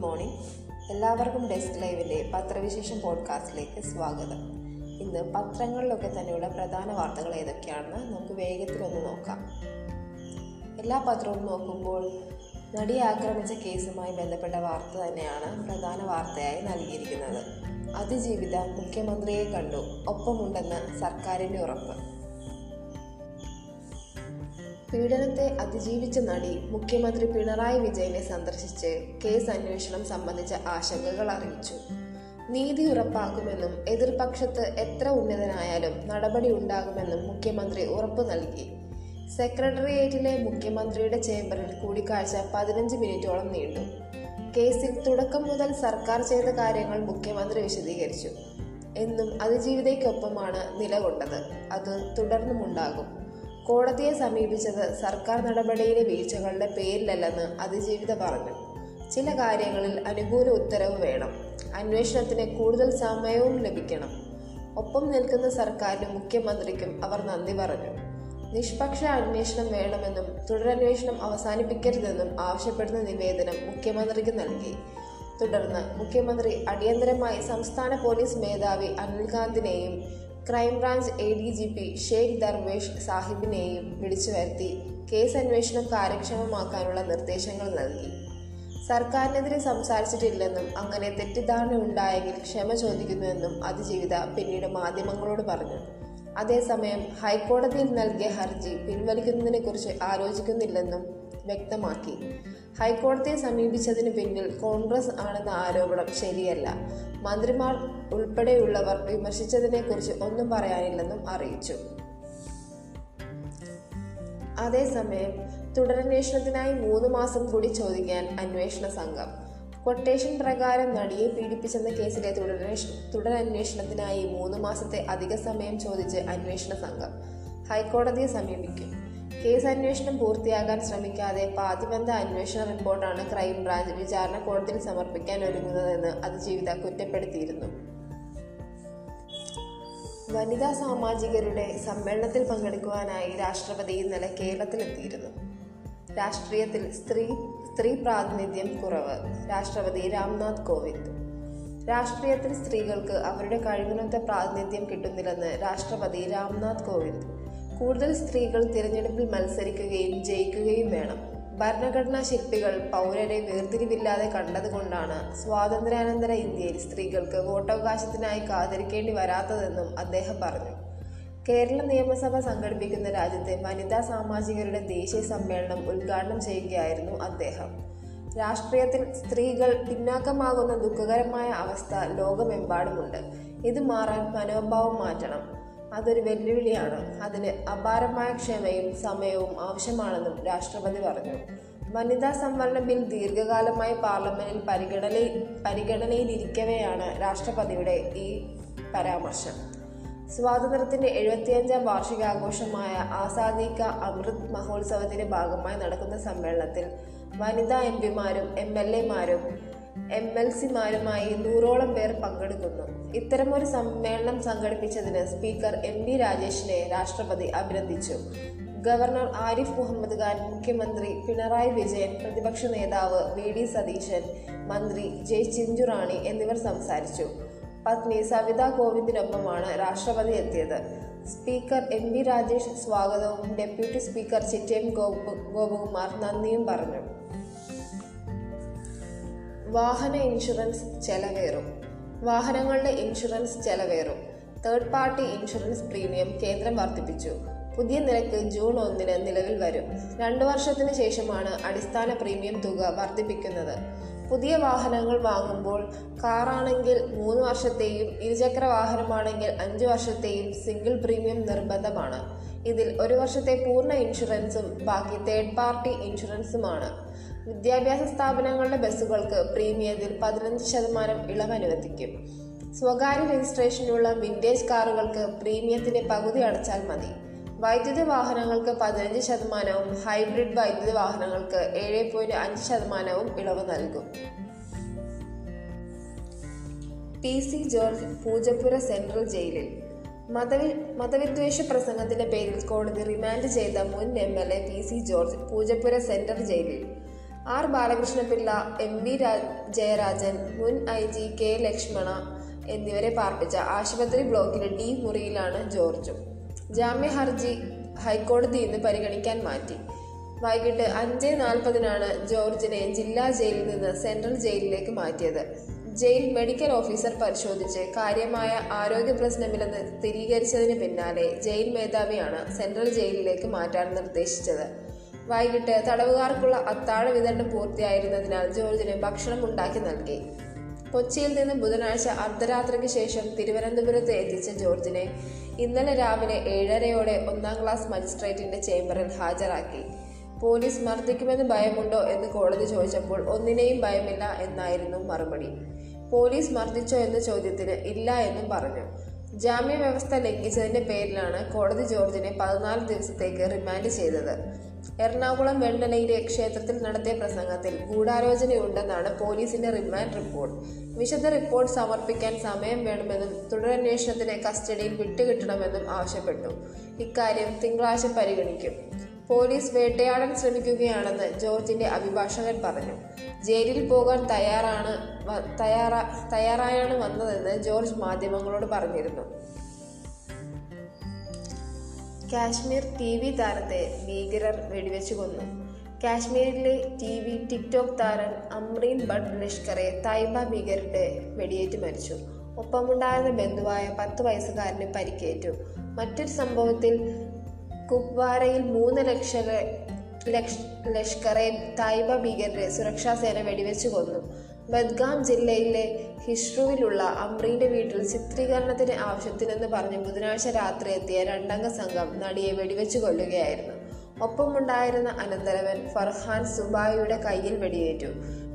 Morning. എല്ലാവർക്കും desk ലൈവിലെ പത്രവിശേഷം പോഡ്കാസ്റ്റിലേക്ക് സ്വാഗതം. ഇന്ന് പത്രങ്ങളിലൊക്കെ തന്നെയുള്ള പ്രധാന വാർത്തകൾ ഏതൊക്കെയാണെന്ന് നമുക്ക് വേഗത്തിലൊന്ന് നോക്കാം. എല്ലാ പത്രവും നോക്കുമ്പോൾ നടിയെ ആക്രമിച്ച കേസുമായി ബന്ധപ്പെട്ട വാർത്ത തന്നെയാണ് പ്രധാന വാർത്തയായി നൽകിയിരിക്കുന്നത്. അതിജീവിത മുഖ്യമന്ത്രിയെ കണ്ടു. ഒപ്പമുണ്ടെന്ന് സർക്കാരിന്റെ ഉറപ്പ്. പീഡനത്തെ അതിജീവിച്ച നടി മുഖ്യമന്ത്രി പിണറായി വിജയനെ സന്ദർശിച്ച് കേസ് അന്വേഷണം സംബന്ധിച്ച ആശങ്കകൾ അറിയിച്ചു. നീതി ഉറപ്പാക്കുമെന്നും എതിർപക്ഷത്ത് എത്ര ഉന്നതനായാലും നടപടി ഉണ്ടാകുമെന്നും മുഖ്യമന്ത്രി ഉറപ്പു നൽകി. സെക്രട്ടേറിയറ്റിലെ മുഖ്യമന്ത്രിയുടെ ചേംബറിൽ കൂടിക്കാഴ്ച പതിനഞ്ച് മിനിറ്റോളം നീണ്ടു. കേസിൽ തുടക്കം മുതൽ സർക്കാർ ചെയ്ത കാര്യങ്ങൾ മുഖ്യമന്ത്രി വിശദീകരിച്ചു. എന്നും അതിജീവിതയ്ക്കൊപ്പമാണ് നിലകൊണ്ടത്. അത് തുടർന്നുമുണ്ടാകും. കോടതിയെ സമീപിച്ചത് സർക്കാർ നടപടിയിലെ വീഴ്ചകളുടെ പേരിലല്ലെന്ന് അതിജീവിത പറഞ്ഞു. ചില കാര്യങ്ങളിൽ അനുകൂല ഉത്തരവ് വേണം. അന്വേഷണത്തിന് കൂടുതൽ സമയവും ലഭിക്കണം. ഒപ്പം നിൽക്കുന്ന സർക്കാരിനും മുഖ്യമന്ത്രിക്കും അവർ നന്ദി പറഞ്ഞു. നിഷ്പക്ഷ അന്വേഷണം വേണമെന്നും തുടരന്വേഷണം അവസാനിപ്പിക്കരുതെന്നും ആവശ്യപ്പെടുന്ന നിവേദനം മുഖ്യമന്ത്രിക്ക് നൽകി. തുടർന്ന് മുഖ്യമന്ത്രി അടിയന്തരമായി സംസ്ഥാന പോലീസ് മേധാവി അനിൽകാന്തിനെയും crime branch A D G P Sheikh Darvesh സാഹിബിനെയും വിളിച്ചു വരുത്തി കേസ് അന്വേഷണം കാര്യക്ഷമമാക്കാനുള്ള നിർദ്ദേശങ്ങൾ നൽകി. സർക്കാരിനെതിരെ സംസാരിച്ചിട്ടില്ലെന്നും അങ്ങനെ തെറ്റിദ്ധാരണ ഉണ്ടായെങ്കിൽ ക്ഷമ ചോദിക്കുന്നുവെന്നും അതിജീവിത പിന്നീട് മാധ്യമങ്ങളോട് പറഞ്ഞു. അതേസമയം ഹൈക്കോടതിയിൽ നൽകിയ ഹർജി പിൻവലിക്കുന്നതിനെക്കുറിച്ച് ആലോചിക്കുന്നില്ലെന്നും വ്യക്തമാക്കി. ഹൈക്കോടതിയെ സമീപിച്ചതിന് പിന്നിൽ കോൺഗ്രസ് ആണെന്ന ആരോപണം ശരിയല്ല. മന്ത്രിമാർ ഉൾപ്പെടെയുള്ളവർ വിമർശിച്ചതിനെക്കുറിച്ച് ഒന്നും പറയാനില്ലെന്നും അറിയിച്ചു. അതേസമയം തുടരന്വേഷണത്തിനായി മൂന്ന് മാസം കൂടി ചോദിക്കാൻ അന്വേഷണ സംഘം. കൊട്ടേഷൻ പ്രകാരം നടിയെ പീഡിപ്പിച്ചെന്ന കേസിലെ തുടരന്വേഷ തുടരന്വേഷണത്തിനായി മൂന്ന് മാസത്തെ അധിക സമയം ചോദിച്ച് അന്വേഷണ സംഘം ഹൈക്കോടതിയെ സമീപിക്കും. കേസ് അന്വേഷണം പൂർത്തിയാക്കാൻ ശ്രമിക്കാതെ പാതിബന്ധ അന്വേഷണ റിപ്പോർട്ടാണ് ക്രൈംബ്രാഞ്ച് വിചാരണ കോടതിയിൽ സമർപ്പിക്കാൻ ഒരുങ്ങുന്നതെന്ന് അതിജീവിത കുറ്റപ്പെടുത്തിയിരുന്നു. വനിതാ സാമാജികരുടെ സമ്മേളനത്തിൽ പങ്കെടുക്കുവാനായി രാഷ്ട്രപതി ഇന്നലെ കേരളത്തിലെത്തിയിരുന്നു. രാഷ്ട്രീയത്തിൽ സ്ത്രീ സ്ത്രീ പ്രാതിനിധ്യം കുറവ്. രാഷ്ട്രപതി രാംനാഥ് കോവിന്ദ്. രാഷ്ട്രീയത്തിൽ സ്ത്രീകൾക്ക് അവരുടെ കഴിവിനൊത്ത പ്രാതിനിധ്യം കിട്ടുന്നില്ലെന്ന് രാഷ്ട്രപതി രാംനാഥ് കോവിന്ദ് കൂടുതൽ സ്ത്രീകൾ തിരഞ്ഞെടുപ്പിൽ മത്സരിക്കുകയും ജയിക്കുകയും വേണം. ഭരണഘടനാ ശില്പികൾ പൗരരെ വേർതിരിവില്ലാതെ കണ്ടതുകൊണ്ടാണ് സ്വാതന്ത്ര്യാനന്തര ഇന്ത്യയിൽ സ്ത്രീകൾക്ക് വോട്ടവകാശത്തിനായി കാത്തിരിക്കേണ്ടി വരാത്തതെന്നും അദ്ദേഹം പറഞ്ഞു. കേരള നിയമസഭ സംഘടിപ്പിക്കുന്ന രാജ്യത്തെ വനിതാ സാമാജികരുടെ ദേശീയ സമ്മേളനം ഉദ്ഘാടനം ചെയ്യുകയായിരുന്നു അദ്ദേഹം. രാഷ്ട്രീയത്തിൽ സ്ത്രീകൾ പിന്നാക്കമാകുന്ന ദുഃഖകരമായ അവസ്ഥ ലോകമെമ്പാടുമുണ്ട്. ഇത് മാറാൻ മനോഭാവം മാറ്റണം. അതൊരു വെല്ലുവിളിയാണ്. അതിന് അപാരമായ ക്ഷമയും സമയവും ആവശ്യമാണെന്നും രാഷ്ട്രപതി പറഞ്ഞു. വനിതാ സംവരണ ബിൽ ദീർഘകാലമായി പാർലമെന്റിൽ പരിഗണനയിൽ പരിഗണനയിലിരിക്കവെയാണ് രാഷ്ട്രപതിയുടെ ഈ പരാമർശം. സ്വാതന്ത്ര്യത്തിന്റെ എഴുപത്തിയഞ്ചാം വാർഷികാഘോഷമായ ആസാദി ക അമൃത് മഹോത്സവത്തിന്റെ ഭാഗമായി നടക്കുന്ന സമ്മേളനത്തിൽ വനിതാ എം പിമാരും എം എൽ എമാരും എം എൽ സിമാരുമായി നൂറോളം പേർ പങ്കെടുക്കുന്നു. ഇത്തരമൊരു സമ്മേളനം സംഘടിപ്പിച്ചതിന് സ്പീക്കർ എം വി രാജേഷിനെ രാഷ്ട്രപതി അഭിനന്ദിച്ചു. ഗവർണർ ആരിഫ് മുഹമ്മദ് ഖാൻ മുഖ്യമന്ത്രി പിണറായി വിജയൻ പ്രതിപക്ഷ നേതാവ് വി ഡി സതീശൻ മന്ത്രി ജെ ചിഞ്ചുറാണി എന്നിവർ സംസാരിച്ചു. പത്നി സവിത കോവിന്ദിനൊപ്പമാണ് രാഷ്ട്രപതി എത്തിയത്. സ്പീക്കർ എം വി രാജേഷ് സ്വാഗതവും ഡെപ്യൂട്ടി സ്പീക്കർ ചിറ്റേം ഗോപ ഗോപകുമാർ നന്ദിയും പറഞ്ഞു. വാഹന ഇൻഷുറൻസ് ചെലവേറും. വാഹനങ്ങളുടെ ഇൻഷുറൻസ് ചെലവേറും. തേർഡ് പാർട്ടി ഇൻഷുറൻസ് പ്രീമിയം കേന്ദ്രം വർദ്ധിപ്പിച്ചു. പുതിയ നിരക്ക് ജൂൺ ഒന്നിന് നിലവിൽ വരും. രണ്ടു വർഷത്തിന് ശേഷമാണ് അടിസ്ഥാന പ്രീമിയം തുക വർദ്ധിപ്പിക്കുന്നത്. പുതിയ വാഹനങ്ങൾ വാങ്ങുമ്പോൾ കാറാണെങ്കിൽ മൂന്ന് വർഷത്തെയും ഇരുചക്ര വാഹനമാണെങ്കിൽ അഞ്ച് വർഷത്തെയും സിംഗിൾ പ്രീമിയം നിർബന്ധമാണ്. ഇതിൽ ഒരു വർഷത്തെ പൂർണ ഇൻഷുറൻസും ബാക്കി തേർഡ് പാർട്ടി ഇൻഷുറൻസുമാണ് വിദ്യാഭ്യാസ സ്ഥാപനങ്ങളുടെ ബസ്സുകൾക്ക് പ്രീമിയത്തിൽ പതിനഞ്ച് ശതമാനം ഇളവ് അനുവദിക്കും. സ്വകാര്യ രജിസ്ട്രേഷനുള്ള വിന്റേജ് കാറുകൾക്ക് പ്രീമിയത്തിന്റെ പകുതി അടച്ചാൽ മതി. വൈദ്യുത വാഹനങ്ങൾക്ക് പതിനഞ്ച് ശതമാനവും ഹൈബ്രിഡ് വൈദ്യുത വാഹനങ്ങൾക്ക് ഏഴ് പോയിന്റ് അഞ്ച് ശതമാനവും ഇളവ് നൽകും. P C George Poojappura central ജയിലിൽ. മതവി മതവിദ്വേഷ പ്രസംഗത്തിന്റെ പേരിൽ കോടതി റിമാൻഡ് ചെയ്ത മുൻ M L A P C George Poojappura central ജയിലിൽ. R Balakrishna Pillai M V Jayarajan മുൻ ഐ ജി കെ ലക്ഷ്മണ എന്നിവരെ പാർപ്പിച്ച ആശുപത്രി ബ്ലോക്കിലെ ഡി മുറിയിലാണ് ജോർജും. ജാമ്യ ഹർജി ഹൈക്കോടതി ഇന്ന് പരിഗണിക്കാൻ മാറ്റി. വൈകിട്ട് അഞ്ച് നാൽപ്പതിനാണ് ജോർജിനെ ജില്ലാ ജയിലിൽ നിന്ന് സെൻട്രൽ ജയിലിലേക്ക് മാറ്റിയത്. ജയിൽ മെഡിക്കൽ ഓഫീസർ പരിശോധിച്ച് കാര്യമായ ആരോഗ്യ പ്രശ്നമില്ലെന്ന് സ്ഥിരീകരിച്ചതിന് പിന്നാലെ ജയിൽ മേധാവിയാണ് സെൻട്രൽ ജയിലിലേക്ക് മാറ്റാൻ നിർദ്ദേശിച്ചത്. വൈകിട്ട് തടവുകാർക്കുള്ള അത്താഴ വിതരണം പൂർത്തിയായിരുന്നതിനാൽ ജോർജിന് ഭക്ഷണം ഉണ്ടാക്കി നൽകി. കൊച്ചിയിൽ നിന്ന് ബുധനാഴ്ച അർദ്ധരാത്രിക്ക് ശേഷം തിരുവനന്തപുരത്ത് എത്തിച്ച ജോർജിനെ ഇന്നലെ രാവിലെ ഏഴരയോടെ ഒന്നാം ക്ലാസ് മജിസ്ട്രേറ്റിന്റെ ചേംബറിൽ ഹാജരാക്കി. പോലീസ് മർദ്ദിക്കുമെന്ന് ഭയമുണ്ടോ എന്ന് കോടതി ചോദിച്ചപ്പോൾ ഒന്നിനെയും ഭയമില്ല എന്നായിരുന്നു മറുപടി. പോലീസ് മർദ്ദിച്ചോ എന്ന ചോദ്യത്തിന് ഇല്ല എന്നും പറഞ്ഞു. ജാമ്യ വ്യവസ്ഥ ലംഘിച്ചതിന്റെ പേരിലാണ് കോടതി ജോർജിനെ പതിനാല് ദിവസത്തേക്ക് റിമാൻഡ് ചെയ്തത്. എറണാകുളം വെണ്ണലയിലെ ക്ഷേത്രത്തിൽ നടത്തിയ പ്രസംഗത്തിൽ ഗൂഢാലോചനയുണ്ടെന്നാണ് പോലീസിന്റെ റിമാൻഡ് റിപ്പോർട്ട്. വിശദ റിപ്പോർട്ട് സമർപ്പിക്കാൻ സമയം വേണമെന്നും തുടരന്വേഷണത്തിന് കസ്റ്റഡിയിൽ വിട്ടുകിട്ടണമെന്നും ആവശ്യപ്പെട്ടു. ഇക്കാര്യം തിങ്കളാഴ്ച പരിഗണിക്കും. പോലീസ് വേട്ടയാടാൻ ശ്രമിക്കുകയാണെന്ന് ജോർജിന്റെ അഭിഭാഷകൻ പറഞ്ഞു. ജയിലിൽ പോകാൻ തയ്യാറാണ് തയ്യാറാ തയ്യാറായാണ് വന്നതെന്ന് ജോർജ് മാധ്യമങ്ങളോട് പറഞ്ഞിരുന്നു. കാശ്മീർ ടി വി താരത്തെ ഭീകരർ വെടിവെച്ചു കൊന്നു. കാശ്മീരിലെ ടി വി ടിക്ടോക്ക് താരം അമ്രീൻ ഭട്ട് ലഷ്കറെ തൈബ ഭീകരരുടെ വെടിയേറ്റ് മരിച്ചു. ഒപ്പമുണ്ടായിരുന്ന ബന്ധുവായ പത്ത് വയസ്സുകാരന് പരിക്കേറ്റു. മറ്റൊരു സംഭവത്തിൽ കുപ്വാരയിൽ മൂന്ന് ലക്ഷ- ലഷ്കറെ തായ്ബ ഭീകരരെ സുരക്ഷാസേന വെടിവെച്ചു കൊന്നു. ബദ്ഗാം ജില്ലയിലെ ഹിഷ്രുവിലുള്ള അമ്രീന്റെ വീട്ടിൽ ചിത്രീകരണത്തിന് ആവശ്യത്തിനെന്ന് പറഞ്ഞ് ബുധനാഴ്ച രാത്രി എത്തിയ രണ്ടംഗ സംഘം നടിയെ വെടിവെച്ച് കൊല്ലുകയായിരുന്നു. ഒപ്പമുണ്ടായിരുന്ന അനന്തരവൻ ഫർഹാൻ സുബായിയുടെ കയ്യിൽ വെടിയേറ്റു.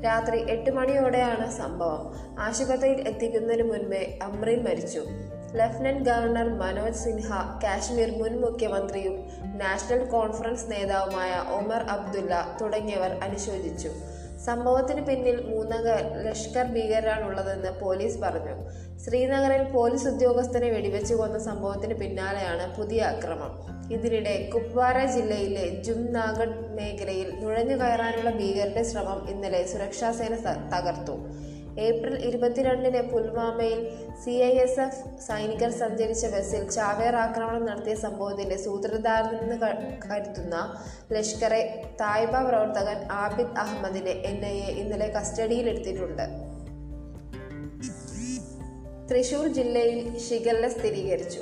രാത്രി എട്ട് മണിയോടെയാണ് സംഭവം. ആശുപത്രിയിൽ എത്തിക്കുന്നതിന് മുൻപേ അമ്രീൻ മരിച്ചു. ലഫ്റ്റനന്റ് ഗവർണർ മനോജ് സിൻഹ കാശ്മീർ മുൻ മുഖ്യമന്ത്രിയും നാഷണൽ കോൺഫറൻസ് നേതാവുമായ ഒമർ അബ്ദുല്ല തുടങ്ങിയവർ അനുശോചിച്ചു. സംഭവത്തിന് പിന്നിൽ മൂന്നംഗ ലഷ്കർ ഭീകരരാണുള്ളതെന്ന് പോലീസ് പറഞ്ഞു. ശ്രീനഗറിൽ പോലീസ് ഉദ്യോഗസ്ഥനെ വെടിവെച്ചു കൊന്ന സംഭവത്തിന് പിന്നാലെയാണ് പുതിയ അക്രമം. ഇതിനിടെ കുപ്വാര ജില്ലയിലെ ജുംനാഗഡ് മേഖലയിൽ നുഴഞ്ഞു കയറാനുള്ള ഭീകരരുടെ ശ്രമം ഇന്നലെ സുരക്ഷാസേന തകർത്തു. ഏപ്രിൽ ഇരുപത്തിരണ്ടിന് പുൽവാമയിൽ സി ഐ എസ് എഫ് സൈനികർ സഞ്ചരിച്ച ബസ്സിൽ ചാവേർ ആക്രമണം നടത്തിയ സംഭവത്തിന്റെ സൂത്രധാരനെന്ന് കരുതുന്ന ലഷ്കറെ തായ്ബ പ്രവർത്തകൻ ആബിദ് അഹമ്മദിനെ എൻ ഐ എ ഇന്നലെ കസ്റ്റഡിയിലെടുത്തിട്ടുണ്ട്. തൃശൂർ ജില്ലയിൽ ഷിഗല്ല സ്ഥിരീകരിച്ചു.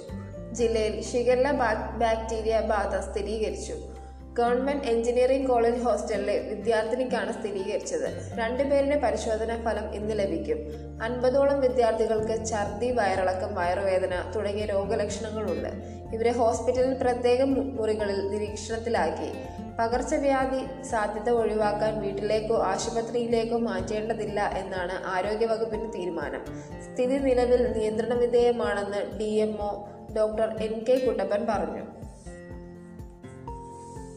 ജില്ലയിൽ ഷിഗല്ല ബാക്ടീരിയ ബാധ സ്ഥിരീകരിച്ചു. ഗവൺമെന്റ് എഞ്ചിനീയറിംഗ് കോളേജ് ഹോസ്റ്റലിലെ വിദ്യാർത്ഥിനിക്കാണ് സ്ഥിരീകരിച്ചത്. രണ്ടുപേരുടെ പരിശോധനാ ഫലം ഇന്ന് ലഭിക്കും. അൻപതോളം വിദ്യാർത്ഥികൾക്ക് ഛർദി വയറിളക്കം വയറുവേദന തുടങ്ങിയ രോഗലക്ഷണങ്ങളുണ്ട്. ഇവരെ ഹോസ്പിറ്റലിൽ പ്രത്യേക മുറികളിൽ നിരീക്ഷണത്തിലാക്കി. പകർച്ചവ്യാധി സാധ്യത ഒഴിവാക്കാൻ വീട്ടിലേക്കോ ആശുപത്രിയിലേക്കോ മാറ്റേണ്ടതില്ല എന്നാണ് ആരോഗ്യവകുപ്പിന്റെ തീരുമാനം. സ്ഥിതി നിലവിൽ നിയന്ത്രണ വിധേയമാണെന്ന് D doctor N K Kuttappan പറഞ്ഞു.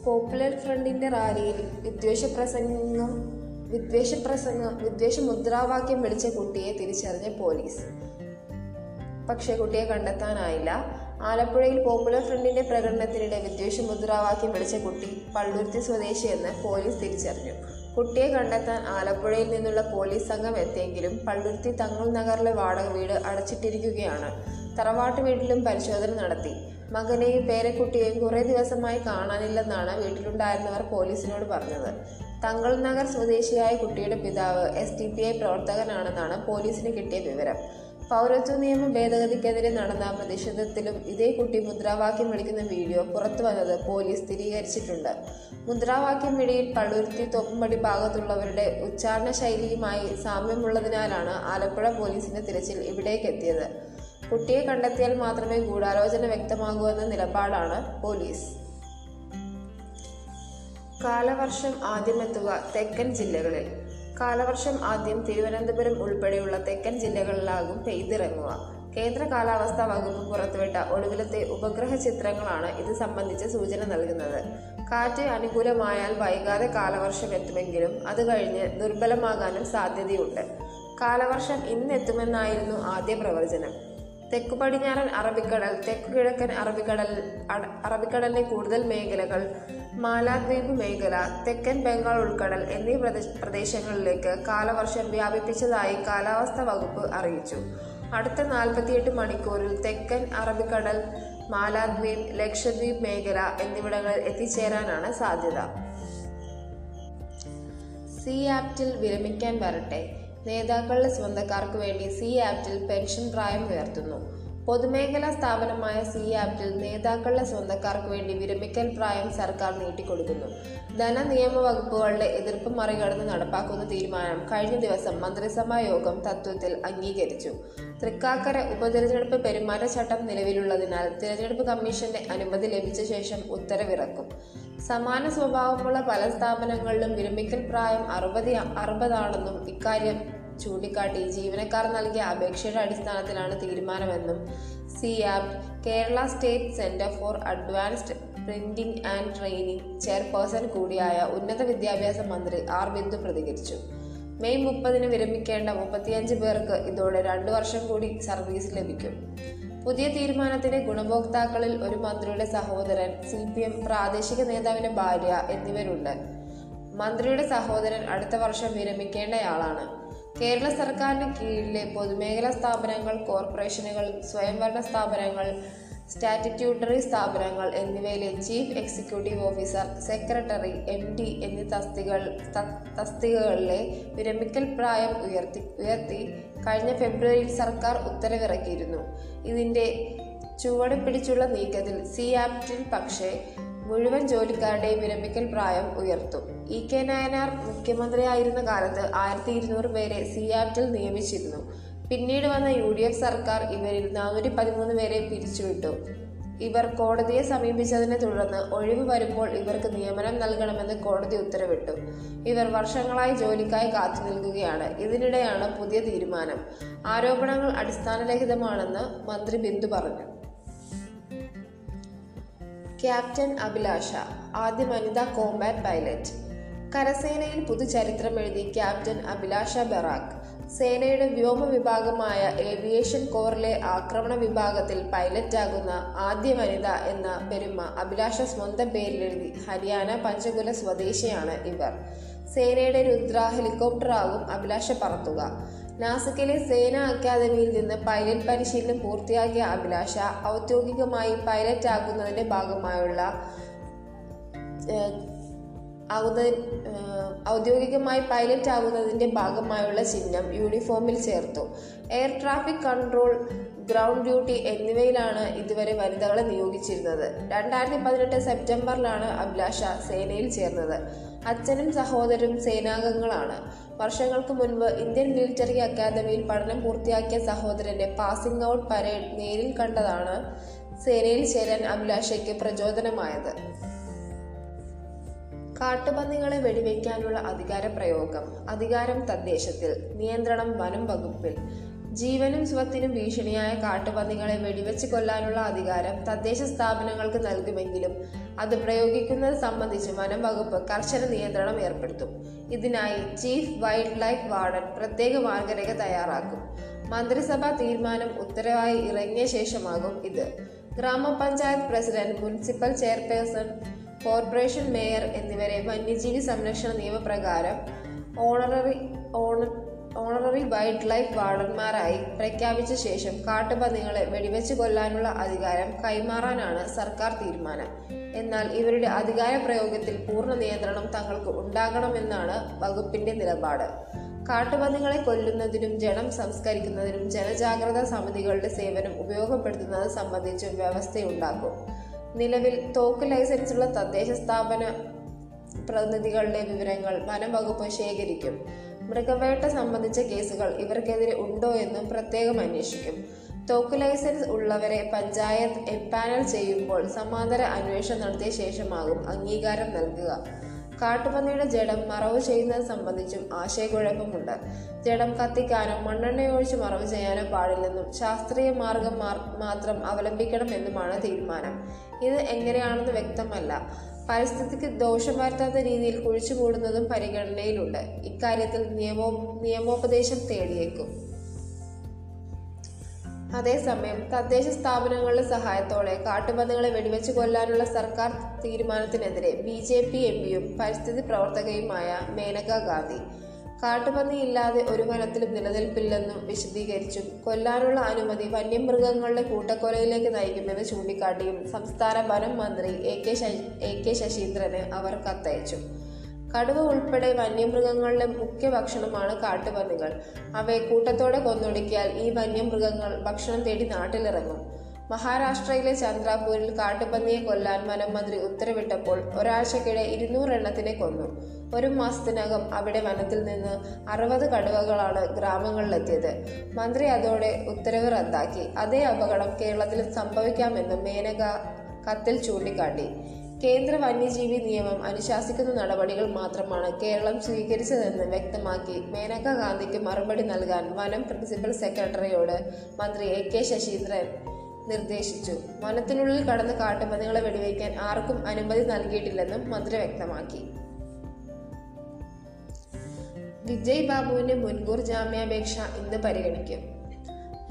പോപ്പുലർ ഫ്രണ്ടിന്റെ റാലിയിൽ വിദ്വേഷ പ്രസംഗം വിദ്വേഷ പ്രസംഗം വിദ്വേഷ മുദ്രാവാക്യം വിളിച്ച കുട്ടിയെ തിരിച്ചറിഞ്ഞ പോലീസ്. പക്ഷേ കുട്ടിയെ കണ്ടെത്താനായില്ല. ആലപ്പുഴയിൽ പോപ്പുലർ ഫ്രണ്ടിന്റെ പ്രകടനത്തിനിടെ വിദ്വേഷ മുദ്രാവാക്യം വിളിച്ച കുട്ടി പള്ളുരുത്തി സ്വദേശിയെന്ന് പോലീസ് തിരിച്ചറിഞ്ഞു. കുട്ടിയെ കണ്ടെത്താൻ ആലപ്പുഴയിൽ നിന്നുള്ള പോലീസ് സംഘം എത്തിയെങ്കിലും പള്ളുരുത്തി തങ്ങൾ നഗറിലെ വാടക വീട് അടച്ചിട്ടിരിക്കുകയാണ്. തറവാട്ട് വീട്ടിലും പരിശോധന നടത്തി. മകനെയും പേരക്കുട്ടിയെയും കുറേ ദിവസമായി കാണാനില്ലെന്നാണ് വീട്ടിലുണ്ടായിരുന്നവർ പോലീസിനോട് പറഞ്ഞത്. തങ്ങൾ നഗർ സ്വദേശിയായ കുട്ടിയുടെ പിതാവ് എസ് ഡി പി ഐ പ്രവർത്തകനാണെന്നാണ് പോലീസിന് കിട്ടിയ വിവരം. പൗരത്വ നിയമ ഭേദഗതിക്കെതിരെ നടന്ന പ്രതിഷേധത്തിലും ഇതേ കുട്ടി മുദ്രാവാക്യം വിളിക്കുന്ന വീഡിയോ പുറത്തു വന്നത് പോലീസ് സ്ഥിരീകരിച്ചിട്ടുണ്ട്. മുദ്രാവാക്യം വിളിയിൽ പള്ളുരുത്തി തോപ്പുംപടി ഭാഗത്തുള്ളവരുടെ ഉച്ചാരണ ശൈലിയുമായി സാമ്യമുള്ളതിനാലാണ് ആലപ്പുഴ പോലീസിന്റെ തിരച്ചിൽ ഇവിടേക്ക് എത്തിയത് കുട്ടിയെ കണ്ടെത്തിയാൽ മാത്രമേ ഗൂഢാലോചന വ്യക്തമാകൂ എന്ന നിലപാടാണ് പോലീസ്. കാലവർഷം ആദ്യമെത്തുക തെക്കൻ ജില്ലകളിൽ. കാലവർഷം ആദ്യം തിരുവനന്തപുരം ഉൾപ്പെടെയുള്ള തെക്കൻ ജില്ലകളിലാകും പെയ്തിറങ്ങുക. കേന്ദ്ര കാലാവസ്ഥാ വകുപ്പ് പുറത്തുവിട്ട ഒടുവിലത്തെ ഉപഗ്രഹ ചിത്രങ്ങളാണ് ഇത് സംബന്ധിച്ച സൂചന നൽകുന്നത്. കാറ്റ് അനുകൂലമായാൽ വൈകാതെ കാലവർഷം എത്തുമെങ്കിലും അത് കഴിഞ്ഞ് ദുർബലമാകാനും സാധ്യതയുണ്ട്. കാലവർഷം ഇന്നെത്തുമെന്നായിരുന്നു ആദ്യ പ്രവചനം. തെക്കു പടിഞ്ഞാറൻ അറബിക്കടൽ തെക്കു കിഴക്കൻ അറബിക്കടൽ അറബിക്കടലിലെ കൂടുതൽ മേഖലകൾ മാലാദ്വീപ് മേഖല തെക്കൻ ബംഗാൾ ഉൾക്കടൽ എന്നീ പ്രദേശ- പ്രദേശങ്ങളിലേക്ക് കാലവർഷം വ്യാപിപ്പിച്ചതായി കാലാവസ്ഥാ വകുപ്പ് അറിയിച്ചു. അടുത്ത നാൽപ്പത്തിയെട്ട് മണിക്കൂറിൽ തെക്കൻ അറബിക്കടൽ മാലാദ്വീപ് ലക്ഷദ്വീപ് മേഖല എന്നിവിടങ്ങളിൽ എത്തിച്ചേരാനാണ് സാധ്യത. സി ആപ്റ്റിൽ വിരമിക്കാൻ വരട്ടെ. നേതാക്കളുടെ സ്വന്തക്കാർക്ക് വേണ്ടി സി ആപ്റ്റിൽ പെൻഷൻ പ്രായം ഉയർത്തുന്നു. പൊതുമേഖലാ സ്ഥാപനമായ സി ആപ്റ്റിൽ നേതാക്കളുടെ സ്വന്തക്കാർക്ക് വേണ്ടി വിരമിക്കൽ പ്രായം സർക്കാർ നീട്ടിക്കൊടുക്കുന്നു. ധനനിയമ വകുപ്പുകളുടെ എതിർപ്പ് മറികടന്ന് നടപ്പാക്കുന്ന തീരുമാനം കഴിഞ്ഞ ദിവസം മന്ത്രിസഭാ യോഗം തത്വത്തിൽ അംഗീകരിച്ചു. തൃക്കാക്കര ഉപതെരഞ്ഞെടുപ്പ് പെരുമാറ്റച്ചട്ടം നിലവിലുള്ളതിനാൽ തിരഞ്ഞെടുപ്പ് കമ്മീഷന്റെ അനുമതി ലഭിച്ച ശേഷം ഉത്തരവിറക്കും. സമാന സ്വഭാവമുള്ള പല സ്ഥാപനങ്ങളിലും വിരമിക്കൽ പ്രായം അറുപത് അറുപതാണെന്നും ഇക്കാര്യം ചൂണ്ടിക്കാട്ടി ജീവനക്കാർ നൽകിയ അപേക്ഷയുടെ അടിസ്ഥാനത്തിലാണ് തീരുമാനമെന്നും C apt Kerala state centre for advanced printing and training chairperson കൂടിയായ ഉന്നത വിദ്യാഭ്യാസ മന്ത്രി ആർ ബിന്ദു പ്രതികരിച്ചു. മെയ് മുപ്പതിന് വിരമിക്കേണ്ട മുപ്പത്തിയഞ്ച് പേർക്ക് ഇതോടെ രണ്ടു വർഷം കൂടി സർവീസ് ലഭിക്കും. പുതിയ തീരുമാനത്തിന്റെ ഗുണഭോക്താക്കളിൽ ഒരു മന്ത്രിയുടെ സഹോദരൻ സി പി എം പ്രാദേശിക നേതാവിന്റെ ഭാര്യ എന്നിവരുണ്ട്. മന്ത്രിയുടെ സഹോദരൻ അടുത്ത വർഷം വിരമിക്കേണ്ടയാളാണ്. കേരള സർക്കാരിന് കീഴിലെ പൊതുമേഖലാ സ്ഥാപനങ്ങൾ കോർപ്പറേഷനുകൾ സ്വയംഭരണ സ്ഥാപനങ്ങൾ സ്റ്റാറ്റിറ്റ്യൂട്ടറി സ്ഥാപനങ്ങൾ എന്നിവയിലെ chief executive officer secretary M D എന്നീ തസ്തികൾ തസ്തികകളിലെ വിരമിക്കൽ പ്രായം ഉയർത്തി ഉയർത്തി കഴിഞ്ഞ ഫെബ്രുവരിയിൽ സർക്കാർ ഉത്തരവിറക്കിയിരുന്നു. ഇതിന്റെ ചുവട് പിടിച്ചുള്ള നീക്കത്തിൽ സി ആപ്റ്റിൽ പക്ഷേ മുഴുവൻ ജോലിക്കാരുടെയും വിരമിക്കൽ പ്രായം ഉയർത്തും. ഇ കെ നായനാർ മുഖ്യമന്ത്രിയായിരുന്ന കാലത്ത് ആയിരത്തി ഇരുന്നൂറ് പേരെ സി ആപ്റ്റിൽ നിയമിച്ചിരുന്നു. പിന്നീട് വന്ന യു ഡി എഫ് സർക്കാർ ഇവരിൽ നാനൂറ്റി പതിമൂന്ന് പേരെ പിരിച്ചുവിട്ടു. ഇവർ കോടതിയെ സമീപിച്ചതിനെ തുടർന്ന് ഒഴിവ് വരുമ്പോൾ ഇവർക്ക് നിയമനം നൽകണമെന്ന് കോടതി ഉത്തരവിട്ടു. ഇവർ വർഷങ്ങളായി ജോലിക്കായി കാത്തു നിൽക്കുകയാണ്. ഇതിനിടെയാണ് പുതിയ തീരുമാനം. ആരോപണങ്ങൾ അടിസ്ഥാനരഹിതമാണെന്ന് മന്ത്രി ബിന്ദു പറഞ്ഞു. ക്യാപ്റ്റൻ അഭിലാഷ ആദ്യ വനിതാ കോമ്പാറ്റ് പൈലറ്റ്. കരസേനയിൽ പുതുചരിത്രം എഴുതി ക്യാപ്റ്റൻ അഭിലാഷ ബറാക്ക് സേനയുടെ വ്യോമ വിഭാഗമായ ഏവിയേഷൻ കോറിലെ ആക്രമണ വിഭാഗത്തിൽ പൈലറ്റാകുന്ന ആദ്യ വനിത എന്ന പെരുമ അഭിലാഷ സ്വന്തം പേരിലെഴുതി ഹരിയാന പഞ്ചകുല സ്വദേശിയാണ് ഇവർ. സേനയുടെ രുദ്ര ഹെലികോപ്റ്ററാകും അഭിലാഷ പറത്തുക. നാസിക്കിലെ സേനാ അക്കാദമിയിൽ നിന്ന് പൈലറ്റ് പരിശീലനം പൂർത്തിയാക്കിയ അഭിലാഷ ഔദ്യോഗികമായി പൈലറ്റ് ആകുന്നതിന്റെ ഭാഗമായുള്ള ആകുന്ന ഔദ്യോഗികമായി പൈലറ്റ് ആകുന്നതിന്റെ ഭാഗമായുള്ള ചിഹ്നം യൂണിഫോമിൽ ചേർത്തു. Air traffic control ground duty എന്നിവയിലാണ് ഇതുവരെ വനിതകളെ നിയോഗിച്ചിരുന്നത്. രണ്ടായിരത്തി പതിനെട്ട് സെപ്റ്റംബറിലാണ് അഭിലാഷ സേനയിൽ ചേർന്നത്. അച്ഛനും സഹോദരും സേനാംഗങ്ങളാണ്. വർഷങ്ങൾക്ക് മുൻപ് ഇന്ത്യൻ മിലിറ്ററി അക്കാദമിയിൽ പഠനം പൂർത്തിയാക്കിയ സഹോദരന്റെ പാസിംഗ് ഔട്ട് പരേഡ് നേരിൽ കണ്ടതാണ് സേനയിൽ ചേരാൻ അഭിലാഷയ്ക്ക് പ്രചോദനമായത്. കാട്ടുപന്നികളെ വെടിവെക്കാനുള്ള അധികാര പ്രയോഗം അധികാരം തദ്ദേശത്തിൽ നിയന്ത്രണം വനം വകുപ്പിൽ ജീവനും സ്വത്തിനും ഭീഷണിയായ കാട്ടുപന്നികളെ വെടിവെച്ച് കൊല്ലാനുള്ള അധികാരം തദ്ദേശ സ്ഥാപനങ്ങൾക്ക് നൽകുമെങ്കിലും അത് പ്രയോഗിക്കുന്നത് സംബന്ധിച്ച് വനം വകുപ്പ് കർശന നിയന്ത്രണം ഏർപ്പെടുത്തും. ഇതിനായി ചീഫ് വൈൽഡ് ലൈഫ് വാർഡൻ പ്രത്യേക മാർഗരേഖ തയ്യാറാക്കും. മന്ത്രിസഭാ തീരുമാനം ഉത്തരവായി ഇറങ്ങിയ ശേഷമാകും ഇത്. Grama panchayat president municipal chairperson corporation mayor എന്നിവരെ വന്യജീവി സംരക്ഷണ നിയമപ്രകാരം ഓണററി ഓണ ഓണററി വൈൽഡ് ലൈഫ് വാർഡന്മാരായി പ്രഖ്യാപിച്ച ശേഷം കാട്ടുപന്നികളെ വെടിവെച്ച് കൊല്ലാനുള്ള അധികാരം കൈമാറാനാണ് സർക്കാർ തീരുമാനം. എന്നാൽ ഇവരുടെ അധികാര പ്രയോഗത്തിൽ പൂർണ നിയന്ത്രണം തങ്ങൾക്ക് ഉണ്ടാകണമെന്നാണ് വകുപ്പിന്റെ നിലപാട്. കാട്ടുപന്നികളെ കൊല്ലുന്നതിനും ജനം സംസ്കരിക്കുന്നതിനും ജനജാഗ്രതാ സമിതികളുടെ സേവനം ഉപയോഗപ്പെടുത്തുന്നത് സംബന്ധിച്ചും വ്യവസ്ഥയുണ്ടാക്കും. നിലവിൽ തോക്ക് ലൈസൻസുള്ള തദ്ദേശ സ്ഥാപന പ്രതിനിധികളുടെ വിവരങ്ങൾ വനം വകുപ്പ് ശേഖരിക്കും. മൃഗവേട്ട സംബന്ധിച്ച കേസുകൾ ഇവർക്കെതിരെ ഉണ്ടോ എന്നും പ്രത്യേകം അന്വേഷിക്കും. തോക്ക് ലൈസൻസ് ഉള്ളവരെ പഞ്ചായത്ത് എംപാനൽ ചെയ്യുമ്പോൾ സമാന്തര അന്വേഷണം നടത്തിയ ശേഷമാകും അംഗീകാരം നൽകുക. കാട്ടുപന്നിയുടെ ജഡം മറവ് ചെയ്യുന്നത് സംബന്ധിച്ചും ആശയക്കുഴപ്പമുണ്ട്. ജഡം കത്തിക്കാനോ മണ്ണെണ്ണ ഒഴിച്ച് മറവ് ചെയ്യാനോ പാടില്ലെന്നും ശാസ്ത്രീയ മാർഗം മാത്രം അവലംബിക്കണമെന്നുമാണ് തീരുമാനം. ഇത് എങ്ങനെയാണെന്ന് വ്യക്തമല്ല. പരിസ്ഥിതിക്ക് ദോഷം വരുത്താത്ത രീതിയിൽ കുഴിച്ചു കൂടുന്നതും പരിഗണനയിലുണ്ട്. ഇക്കാര്യത്തിൽ നിയമോ നിയമോപദേശം തേടിയേക്കും. അതേസമയം തദ്ദേശ സ്ഥാപനങ്ങളുടെ സഹായത്തോടെ കാട്ടുപന്നികളെ വെടിവെച്ച് കൊല്ലാനുള്ള സർക്കാർ തീരുമാനത്തിനെതിരെ ബി ജെ പി എം പിയും പരിസ്ഥിതി പ്രവർത്തകയുമായ മേനക ഗാന്ധി കാട്ടുപന്നി ഇല്ലാതെ ഒരു വനത്തിലും നിലനിൽപ്പില്ലെന്നും വിശദീകരിച്ചു. കൊല്ലാനുള്ള അനുമതി വന്യമൃഗങ്ങളുടെ കൂട്ടക്കൊലയിലേക്ക് നയിക്കുമെന്ന് ചൂണ്ടിക്കാട്ടിയും സംസ്ഥാന വനം മന്ത്രി എ കെ എ കെ ശശീന്ദ്രന് അവർ കത്തയച്ചു. കടുവ ഉൾപ്പെടെ വന്യമൃഗങ്ങളുടെ മുഖ്യ ഭക്ഷണമാണ് കാട്ടുപന്നികൾ. അവയെ കൂട്ടത്തോടെ കൊന്നൊടുക്കിയാൽ ഈ വന്യമൃഗങ്ങൾ ഭക്ഷണം തേടി നാട്ടിലിറങ്ങും. മഹാരാഷ്ട്രയിലെ ചന്ദ്രാപൂരിൽ കാട്ടുപന്നിയെ കൊല്ലാൻ വനം മന്ത്രി ഉത്തരവിട്ടപ്പോൾ ഒരാഴ്ചക്കിടെ ഇരുന്നൂറെണ്ണത്തിനെ കൊന്നു. ഒരു മാസത്തിനകം അവിടെ വനത്തിൽ നിന്ന് അറുപത് കടുവകളാണ് ഗ്രാമങ്ങളിലെത്തിയത്. മന്ത്രി അതോടെ ഉത്തരവ് റദ്ദാക്കി. അതേ അപകടം കേരളത്തിൽ സംഭവിക്കാമെന്നും മേനക കത്തിൽ ചൂണ്ടിക്കാട്ടി. കേന്ദ്ര വന്യജീവി നിയമം അനുശാസിക്കുന്ന നടപടികൾ മാത്രമാണ് കേരളം സ്വീകരിച്ചതെന്ന് വ്യക്തമാക്കി മേനക ഗാന്ധിക്ക് മറുപടി നൽകാൻ വനം പ്രിൻസിപ്പൽ സെക്രട്ടറിയോട് മന്ത്രി എ കെ ശശീന്ദ്രൻ നിർദ്ദേശിച്ചു. വനത്തിനുള്ളിൽ കടന്ന് കാട്ടുപന്നികളെ വെടിവെക്കാൻ ആർക്കും അനുമതി നൽകിയിട്ടില്ലെന്നും മന്ത്രി വ്യക്തമാക്കി. വിജയ് ബാബുവിന്റെ മുൻകൂർ ജാമ്യാപേക്ഷ ഇന്ന് പരിഗണിക്കും.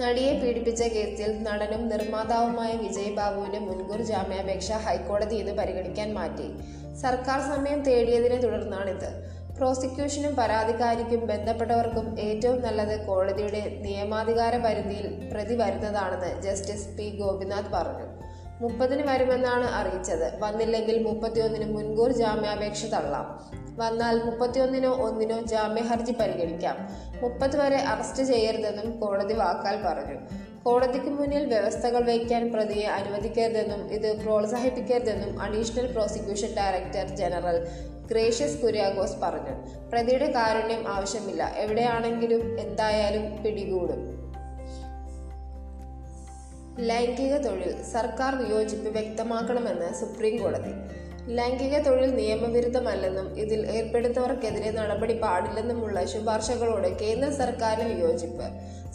നടിയെ പീഡിപ്പിച്ച കേസിൽ നടനും നിർമ്മാതാവുമായ വിജയ് ബാബുവിന്റെ മുൻകൂർ ജാമ്യാപേക്ഷ ഹൈക്കോടതി ഇന്ന് പരിഗണിക്കാൻ മാറ്റി. സർക്കാർ സമയം തേടിയതിനെ തുടർന്നാണിത്. പ്രോസിക്യൂഷനും പരാതിക്കാരിക്കും ബന്ധപ്പെട്ടവർക്കും ഏറ്റവും നല്ലത് കോടതിയുടെ നിയമാധികാര പരിധിയിൽ പ്രതി വരുന്നതാണെന്ന് ജസ്റ്റിസ് പി ഗോപിനാഥ് പറഞ്ഞു. മുപ്പതിന് വരുമെന്നാണ് അറിയിച്ചത്. വന്നില്ലെങ്കിൽ മുപ്പത്തിയൊന്നിന് മുൻകൂർ ജാമ്യാപേക്ഷ തള്ളാം. വന്നാൽ മുപ്പത്തിയൊന്നിനോ ഒന്നിനോ ജാമ്യഹർജി പരിഗണിക്കാം. മുപ്പത് വരെ അറസ്റ്റ് ചെയ്യരുതെന്നും കോടതി വാക്കാൽ പറഞ്ഞു. കോടതിക്ക് മുന്നിൽ വ്യവസ്ഥകൾ വയ്ക്കാൻ പ്രതിയെ അനുവദിക്കരുതെന്നും ഇത് പ്രോത്സാഹിപ്പിക്കരുതെന്നും additional prosecution director general Gracious Kuriakose പറഞ്ഞു. പ്രതിയുടെ കാരുണ്യം ആവശ്യമില്ല. എവിടെയാണെങ്കിലും എന്തായാലും പിടികൂടും. ലൈംഗിക തൊഴിൽ സർക്കാർ വിയോജിപ്പ് വ്യക്തമാക്കണമെന്ന് സുപ്രീം കോടതി ലൈംഗിക തൊഴിൽ നിയമവിരുദ്ധമല്ലെന്നും ഇതിൽ ഏർപ്പെടുന്നവർക്കെതിരെ നടപടി പാടില്ലെന്നുമുള്ള ശുപാർശകളോട് കേന്ദ്ര സർക്കാരിന് വിയോജിപ്പ്.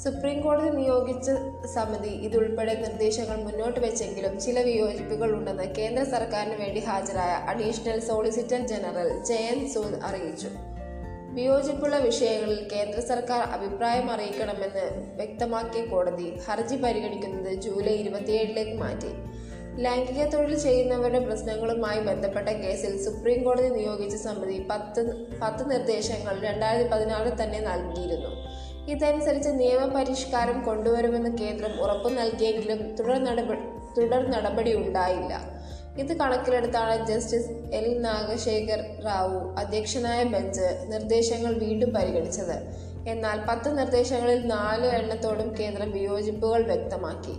സുപ്രീം കോടതി നിയോഗിച്ച സമിതി ഇതുൾപ്പെടെ നിർദ്ദേശങ്ങൾ മുന്നോട്ട് വെച്ചെങ്കിലും ചില വിയോജിപ്പുകൾ ഉണ്ടെന്ന് കേന്ദ്ര സർക്കാരിന് വേണ്ടി ഹാജരായ additional solicitor general Jayant Sood അറിയിച്ചു. വിയോജിപ്പുള്ള വിഷയങ്ങളിൽ കേന്ദ്ര സർക്കാർ അഭിപ്രായം അറിയിക്കണമെന്ന് വ്യക്തമാക്കിയ കോടതി ഹർജി പരിഗണിക്കുന്നത് ജൂലൈ ഇരുപത്തിയേഴിലേക്ക് മാറ്റി. ലൈംഗിക തൊഴിൽ ചെയ്യുന്നവരുടെ പ്രശ്നങ്ങളുമായി ബന്ധപ്പെട്ട കേസിൽ സുപ്രീം കോടതി നിയോഗിച്ച സമിതി പത്ത് പത്ത് നിർദ്ദേശങ്ങൾ രണ്ടായിരത്തി പതിനാറിൽ തന്നെ നൽകിയിരുന്നു. ഇതനുസരിച്ച് നിയമപരിഷ്കാരം കൊണ്ടുവരുമെന്ന് കേന്ദ്രം ഉറപ്പു നൽകിയെങ്കിലും തുടർ നടപടി തുടർ നടപടി ഉണ്ടായില്ല ഇത് കണക്കിലെടുത്താണ് ജസ്റ്റിസ് എൽ നാഗശേഖർ റാവു അധ്യക്ഷനായ ബെഞ്ച് നിർദ്ദേശങ്ങൾ വീണ്ടും പരിഗണിച്ചത്. എന്നാൽ പത്ത് നിർദ്ദേശങ്ങളിൽ നാല് എണ്ണത്തോടും കേന്ദ്രം വിയോജിപ്പുകൾ വ്യക്തമാക്കി.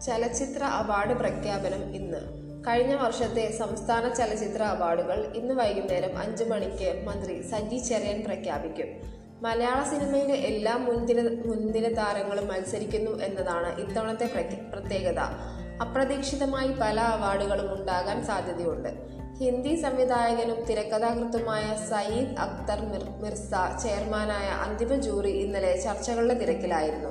ചലച്ചിത്ര അവാർഡ് പ്രഖ്യാപനം ഇന്ന്. കഴിഞ്ഞ വർഷത്തെ സംസ്ഥാന ചലച്ചിത്ര അവാർഡുകൾ ഇന്ന് വൈകുന്നേരം അഞ്ചു മണിക്ക് മന്ത്രി സജി ചെറിയൻ പ്രഖ്യാപിക്കും. മലയാള സിനിമയിലെ എല്ലാ മുൻനിര മുൻനിര താരങ്ങളും മത്സരിക്കുന്നു എന്നതാണ് ഇത്തവണത്തെ പ്രത്യേകത. അപ്രതീക്ഷിതമായി പല അവാർഡുകളും ഉണ്ടാകാൻ സാധ്യതയുണ്ട്. ഹിന്ദി സംവിധായകനും തിരക്കഥാകൃത്തുമായ സയ്യിദ് അക്തർ മിർ മിർസ ചെയർമാനായ അന്തിമ ജൂറി ഇന്നലെ ചർച്ചകളുടെ തിരക്കിലായിരുന്നു.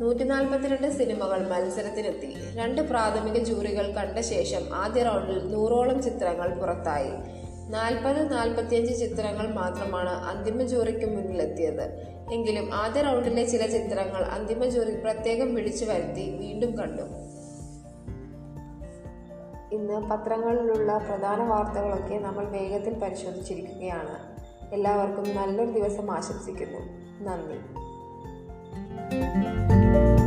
നൂറ്റി നാൽപ്പത്തിരണ്ട് സിനിമകൾ മത്സരത്തിനെത്തി. രണ്ട് പ്രാഥമിക ജൂറികൾ കണ്ട ശേഷം ആദ്യ റൗണ്ടിൽ നൂറോളം ചിത്രങ്ങൾ പുറത്തായി. നാൽപ്പത് നാൽപ്പത്തിയഞ്ച് ചിത്രങ്ങൾ മാത്രമാണ് അന്തിമ ജോറിക്ക് മുന്നിലെത്തിയത്. എങ്കിലും ആദ്യ റൗണ്ടിലെ ചില ചിത്രങ്ങൾ അന്തിമ ജൂറി പ്രത്യേകം വിളിച്ചു വരുത്തി വീണ്ടും കണ്ടു. ഇന്ന് പത്രങ്ങളിലുള്ള പ്രധാന വാർത്തകളൊക്കെ നമ്മൾ വേഗത്തിൽ പരിശോധിച്ചിരിക്കുകയാണ്. എല്ലാവർക്കും നല്ലൊരു ദിവസം ആശംസിക്കുന്നു. നന്ദി.